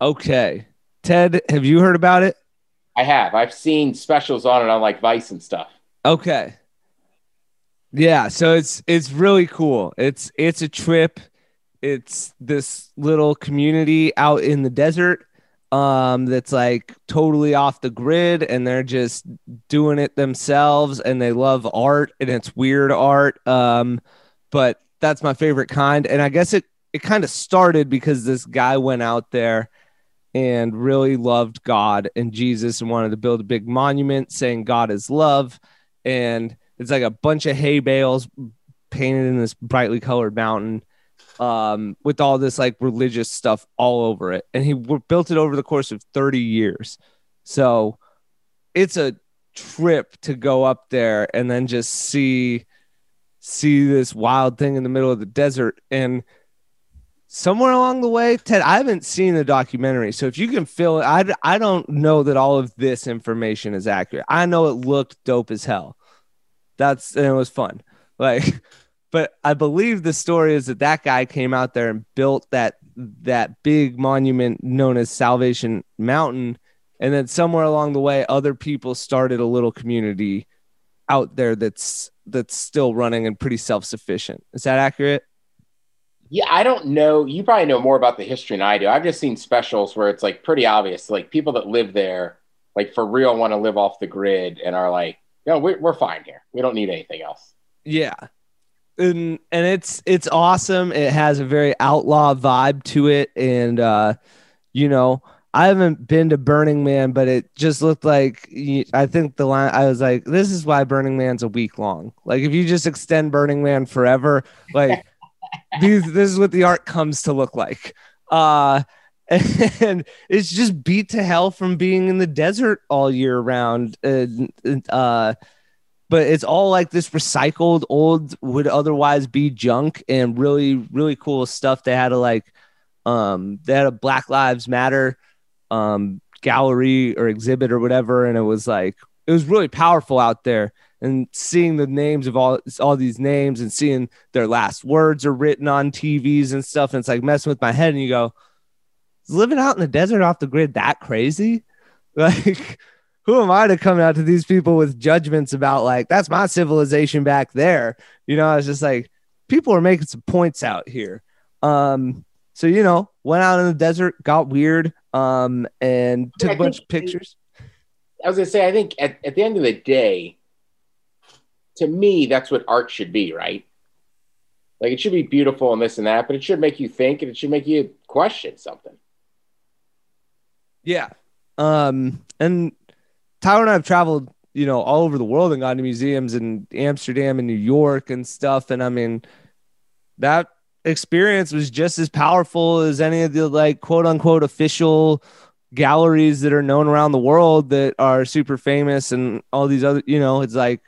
Okay. Ted, have you heard about it? I have. I've seen specials on it on like Vice and stuff. Okay. Yeah, so it's it's really cool. It's it's a trip. It's this little community out in the desert um that's like totally off the grid and they're just doing it themselves and they love art and it's weird art um but that's my favorite kind. And I guess it it kind of started because this guy went out there and really loved God and Jesus and wanted to build a big monument saying God is love and it's like a bunch of hay bales painted in this brightly colored mountain um, with all this like religious stuff all over it. And he built it over the course of 30 years. So it's a trip to go up there and then just see see this wild thing in the middle of the desert. And somewhere along the way ted i haven't seen the documentary. So if you can fill it I, I don't know that all of this information is accurate. I know it looked dope as hell. That's and it was fun. Like <laughs> but i believe the story is that that guy came out there and built that that big monument known as salvation mountain and then somewhere along the way other people started a little community out there that's that's still running and pretty self-sufficient is that accurate Yeah, I don't know. You probably know more about the history than I do. I've just seen specials where it's like pretty obvious, like people that live there, like for real, want to live off the grid and are like, no, we're, we're fine here. We don't need anything else. Yeah. And and it's it's awesome. It has a very outlaw vibe to it and uh you know, I haven't been to Burning Man, but it just looked like I think the line I was like this is why Burning Man's a week long. Like if you just extend Burning Man forever, like <laughs> these this is what the art comes to look like. Uh <laughs> and it's just beat to hell from being in the desert all year round. And, uh but it's all like this recycled old would otherwise be junk and really really cool stuff they had a like um they had a black lives matter um gallery or exhibit or whatever and it was like it was really powerful out there and seeing the names of all all these names and seeing their last words are written on TVs and stuff. And it's like messing with my head. And you go, living out in the desert off the grid that crazy? <laughs> Like, who am I to come out to these people with judgments about like that's my civilization back there? You know, I was just like, people are making some points out here. Um, so you know, went out in the desert, got weird, um, and took I a bunch think- of pictures. I was gonna say, I think at, at the end of the day, to me, that's what art should be, right? Like it should be beautiful and this and that, but it should make you think and it should make you question something. Yeah. Um, and Tyler and I have traveled, you know, all over the world and gone to museums in Amsterdam and New York and stuff. And I mean, that experience was just as powerful as any of the like quote unquote official galleries that are known around the world that are super famous and all these other, you know, it's like,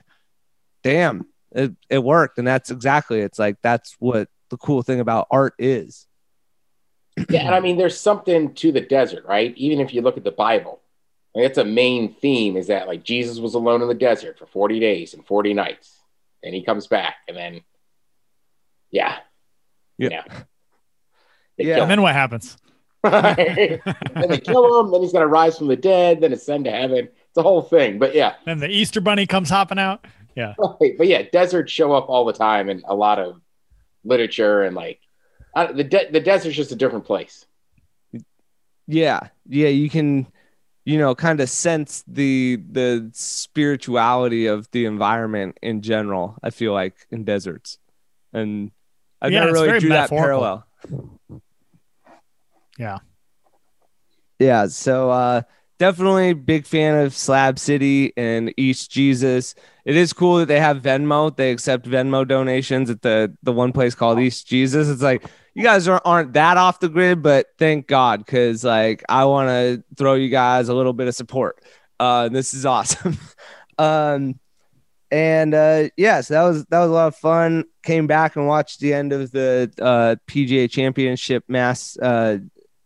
damn, it, it worked. And that's exactly, it's like, that's what the cool thing about art is. Yeah, and I mean, there's something to the desert, right? Even if you look at the Bible, like, that's a main theme is that like Jesus was alone in the desert for 40 days and 40 nights, and he comes back, and then, yeah, Yeah. yeah, <laughs> They Yeah. And then what happens? him. <laughs> <laughs> then they kill him. Then he's gonna rise from the dead. Then ascend to heaven. It's a whole thing. But yeah, Then the Easter bunny comes hopping out. Right, but yeah, deserts show up all the time in a lot of literature and like I, the de- the desert's just a different place. yeah yeah you can you know kind of sense the the spirituality of the environment in general i feel like in deserts. And i Yeah, never really drew that parallel. Yeah. yeah so uh definitely big fan of slab city and east jesus. It is cool that they have venmo. They accept venmo donations at the the one place called east jesus. It's like you guys aren't, aren't that off the grid but thank god because like i want to throw you guys a little bit of support. Uh this is awesome. <laughs> Um and uh yeah so that was that was a lot of fun. Came back and watched the end of the uh pga championship mass uh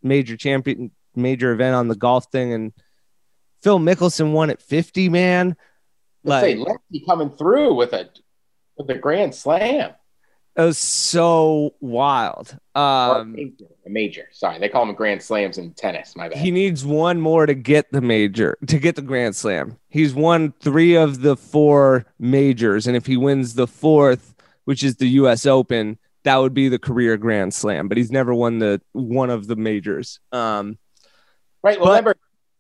major champion major event on the golf thing and phil mickelson won at 50 man Let's say like Lefty coming through with a with a grand slam. it was so wild um major, a major. Sorry, they call them grand slams in tennis. My bad. he needs one more to get the major to get the grand slam he's won three of the four majors and if he wins the fourth which is the us open that would be the career grand slam but he's never won the one of the majors um right. Well, but- remember,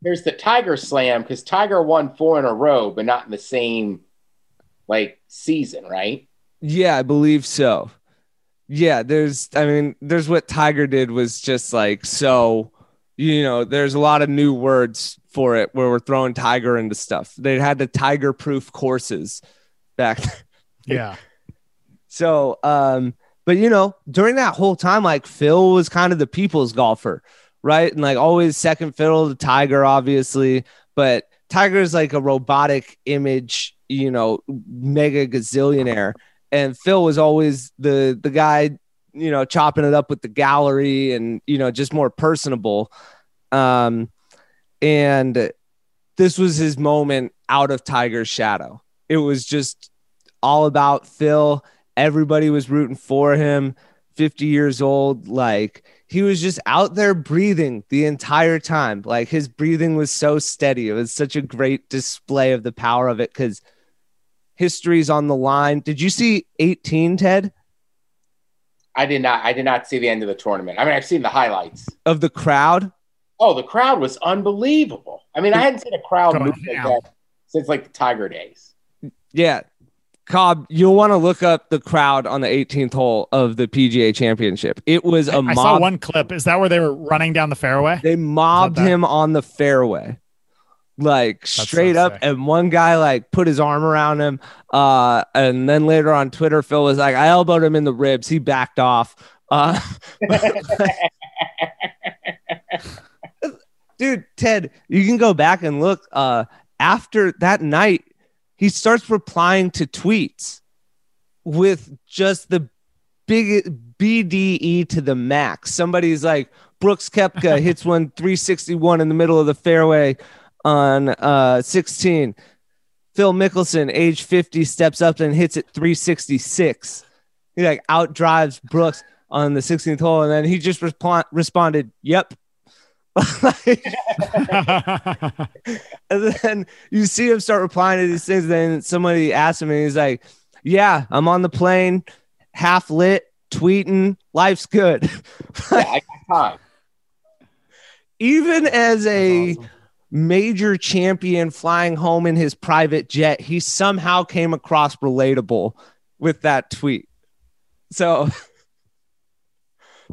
there's the Tiger Slam because Tiger won four in a row, but not in the same like season, right? yeah i believe so yeah there's i mean there's what tiger did was just like so you know there's a lot of new words for it where we're throwing tiger into stuff they had the tiger proof courses back Yeah. <laughs> So, um, but you know, during that whole time, like Phil was kind of the people's golfer, right? And like always second fiddle to Tiger, obviously. But Tiger is like a robotic image, you know, mega gazillionaire. And Phil was always the the guy, you know, chopping it up with the gallery and you know, just more personable. Um, and this was his moment out of Tiger's shadow. It was just all about Phil. Everybody was rooting for him. 50 years old. Like he was just out there breathing the entire time. Like his breathing was so steady. It was such a great display of the power of it because history's on the line. Did you see 18, Ted, I did not. I did not see the end of the tournament. I mean, I've seen the highlights. of the crowd? Oh, the crowd was unbelievable. I mean, I hadn't seen a crowd move like that since like the Tiger days. Yeah. Cobb, you'll want to look up the crowd on the 18th hole of the PGA championship. It was a I saw one clip. Is that where they were running down the fairway? They mobbed him on the fairway, like so straight up. sick. And one guy like put his arm around him. Uh, and then later on Twitter, Phil was like, "I elbowed him in the ribs." He backed off. Uh, <laughs> dude, Ted, you can go back and look. Uh, after that night, he starts replying to tweets with just the big BDE to the max. Somebody's like, Brooks Koepka <laughs> hits one 361 in the middle of the fairway on uh 16. Phil Mickelson, age 50, steps up and hits it 366. He like out drives Brooks on the 16th hole, and then he just respo- responded, "Yep." <laughs> and then you see him start replying to these things. And then somebody asks him, and he's like, "Yeah, I'm on the plane, half lit, tweeting. Life's good." <laughs> Yeah, I got time. Even as a major champion flying home in his private jet, he somehow came across relatable with that tweet. So <laughs>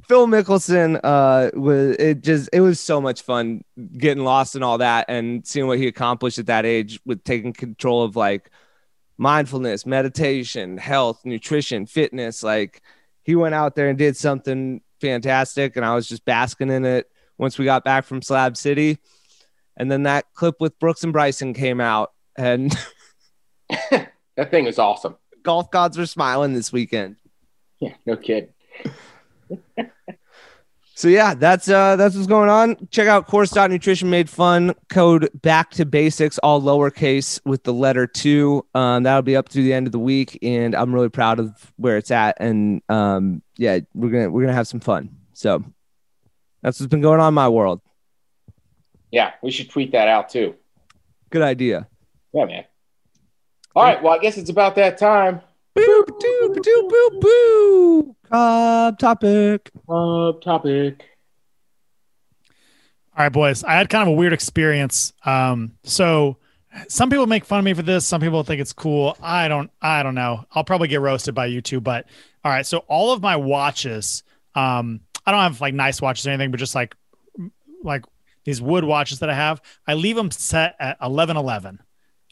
Phil Mickelson uh was it just it was so much fun getting lost in all that and seeing what he accomplished at that age with taking control of like mindfulness, meditation, health, nutrition, fitness. Like he went out there and did something fantastic and I was just basking in it once we got back from Slab City. And then that clip with Brooks and Bryson came out and <laughs> <laughs> That thing is awesome. golf gods were smiling this weekend. Yeah, no kid. So yeah, that's uh that's what's going on. Check out course.nutrition made fun code back to basics, all lowercase with the letter two. Um, that'll be up through the end of the week, and I'm really proud of where it's at. And um, yeah, we're gonna we're gonna have some fun. So that's what's been going on in my world. Yeah, we should tweet that out too. Good idea. Yeah, man. All right, well, I guess it's about that time. Boo boo boo boo boo. Cobb topic. Uh, topic. All right, boys. I had kind of a weird experience. Um, so some people make fun of me for this. Some people think it's cool. I don't. I don't know. I'll probably get roasted by you two. But all right. So all of my watches. Um, I don't have like nice watches or anything, but just like like these wood watches that I have. I leave them set at eleven eleven.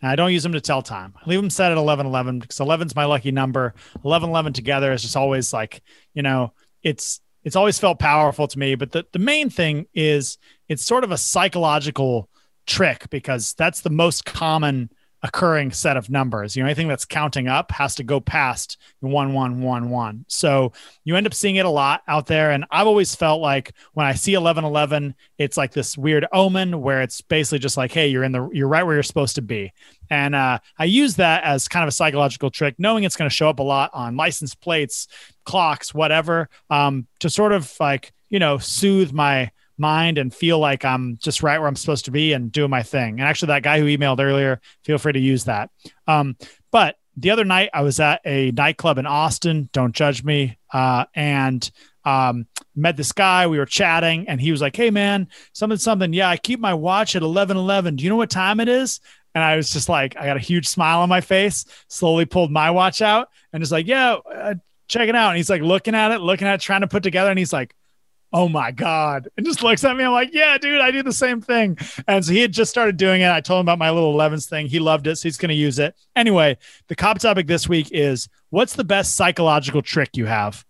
I don't use them to tell time. I leave them set at eleven eleven because 11 is my lucky number. 11 11 together is just always like you know it's it's always felt powerful to me. But the the main thing is it's sort of a psychological trick because that's the most common occurring set of numbers. You know, anything that's counting up has to go past one, one, one, one. So you end up seeing it a lot out there. And I've always felt like when I see 11, 11, it's like this weird omen where it's basically just like, Hey, you're in the, you're right where you're supposed to be. And uh, I use that as kind of a psychological trick, knowing it's going to show up a lot on license plates, clocks, whatever, um, to sort of like, you know, soothe my, mind and feel like I'm just right where I'm supposed to be and doing my thing. And actually, that guy who emailed earlier, feel free to use that. Um, but the other night, I was at a nightclub in Austin. Don't judge me. Uh, and um, met this guy. We were chatting, and he was like, "Hey, man, something, something. Yeah, I keep my watch at eleven eleven. Do you know what time it is?" And I was just like, I got a huge smile on my face. Slowly pulled my watch out and just like, "Yeah, uh, check it out." And he's like looking at it, looking at it, trying to put together, and he's like oh my god. And just looks at me i'm like yeah dude i do the same thing. And so he had just started doing it. I told him about my little 11s thing. He loved it so he's going to use it. Anyway the Cobb topic this week is what's the best psychological trick you have?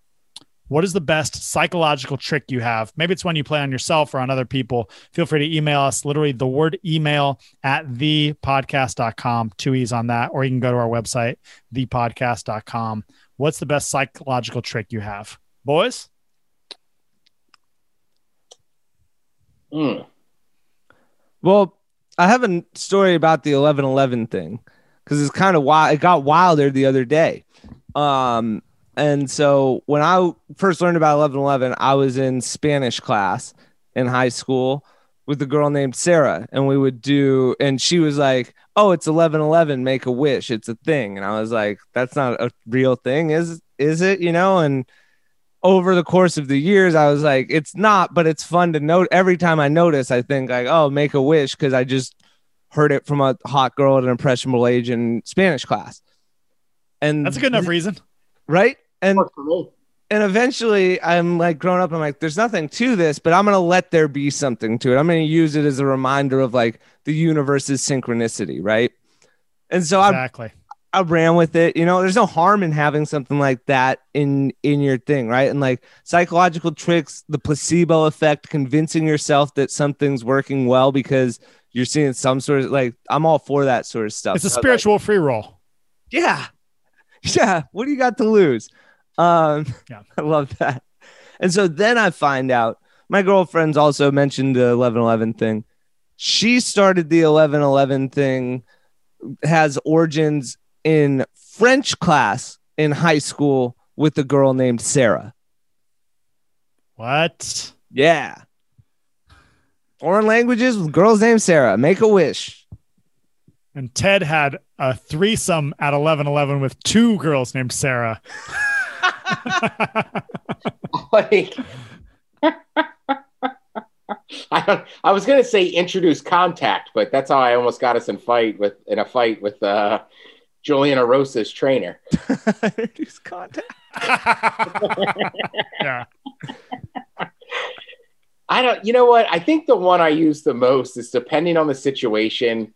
What is the best psychological trick you have? Maybe it's one you play on yourself or on other people. Feel free to email us literally the word email at thepodcast.com two e's on that. Or you can go to our website thepodcast.com what's the best psychological trick you have? Boys Mm. Well, I have a story about the 1111 thing because it's kind of wild. It got wilder the other day. Um, and so when I first learned about 1111, I was in Spanish class in high school with a girl named Sarah, and we would do, and she was like, "Oh, it's 1111, make a wish, it's a thing," and I was like, "That's not a real thing, is is it?" You know, and over the course of the years, I was like, it's not, but it's fun to note. Every time I notice, I think like, oh, make a wish because I just heard it from a hot girl at an impressionable age in Spanish class. And that's a good enough reason, right? And Worked for me. and eventually, I'm like growing up. I'm like, there's nothing to this, but I'm gonna let there be something to it. I'm gonna use it as a reminder of like the universe's synchronicity, right? And so I exactly I ran with it. You know, there's no harm in having something like that in in your thing, right? And like psychological tricks, the placebo effect, convincing yourself that something's working well because you're seeing some sort of like I'm all for that sort of stuff. it's a So, like, spiritual free roll yeah. <laughs> Yeah. What do you got to lose? Um, Yeah. <laughs> I love that. And so then I find out my girlfriend's also mentioned the 1111 thing. She started the 1111 thing has origins in French class in high school with a girl named Sarah. What? Yeah. Foreign languages with girls named Sarah. Make a wish. And Ted had a threesome at 1111 with two girls named Sarah. like <laughs> I don't I was gonna say introduce contact, but that's how I almost got us in fight with in a fight with uh Juliana Rosa's trainer. <laughs> Introduce contact. <laughs> yeah. I don't you know what? I think the one I use the most is depending on the situation,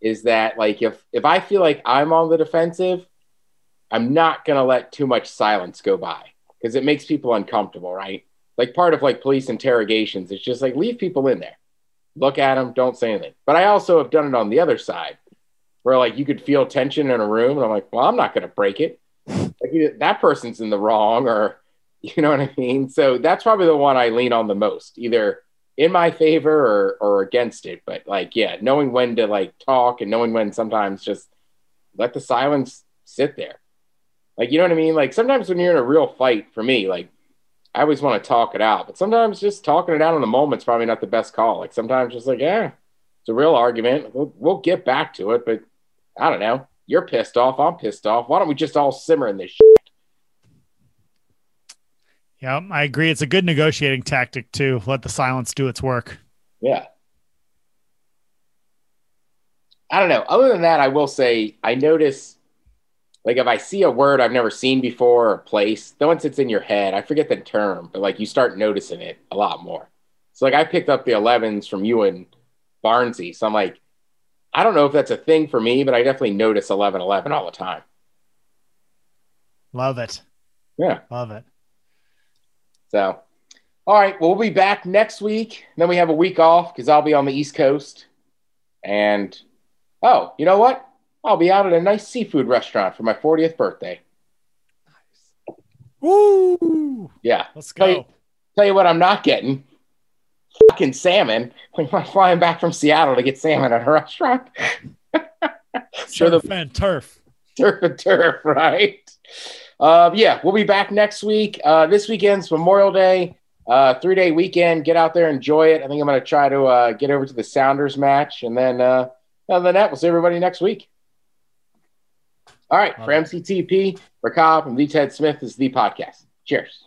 is that like if if I feel like I'm on the defensive, I'm not gonna let too much silence go by because it makes people uncomfortable, right? Like part of like police interrogations, it's just like leave people in there, look at them, don't say anything. But I also have done it on the other side, where like you could feel tension in a room, and I'm like, well, I'm not gonna break it. Like that person's in the wrong, or <laughs> you know what I mean. So that's probably the one I lean on the most, either in my favor or or against it. But like, yeah, knowing when to like talk and knowing when sometimes just let the silence sit there. Like, you know what I mean? Like sometimes when you're in a real fight, for me, like I always want to talk it out, but sometimes just talking it out in the moment's probably not the best call. Like sometimes just like, yeah, it's a real argument. We'll, we'll get back to it, but I don't know. You're pissed off. I'm pissed off. Why don't we just all simmer in this shit? Yeah, I agree. It's a good negotiating tactic to let the silence do its work. Yeah. I don't know. Other than that, I will say I notice like if I see a word I've never seen before or place, then once it's in your head, I forget the term, but like you start noticing it a lot more. So like I picked up the 11s from you and Barnsey. So I'm like, I don't know if that's a thing for me, but I definitely notice 11 11 all the time. Love it. Yeah. Love it. So, all right. Well, we'll be back next week. Then we have a week off because I'll be on the East Coast. And, oh, you know what? I'll be out at a nice seafood restaurant for my 40th birthday. Nice. Woo! Yeah. Let's Tell go. you, tell you what, I'm not getting fucking salmon. <laughs> Like, I'm flying back from Seattle to get salmon at a restaurant. <laughs> sure, the and turf. turf and turf, right? Uh, yeah, we'll be back next week. Uh, this weekend's Memorial Day, uh, three day weekend. Get out there, enjoy it. I think I'm going to try to uh, get over to the Sounders match. And then, uh, other than that, we'll see everybody next week. All right, for MCTP, for Cobb, and Lee Ted Smith, this is the podcast. Cheers.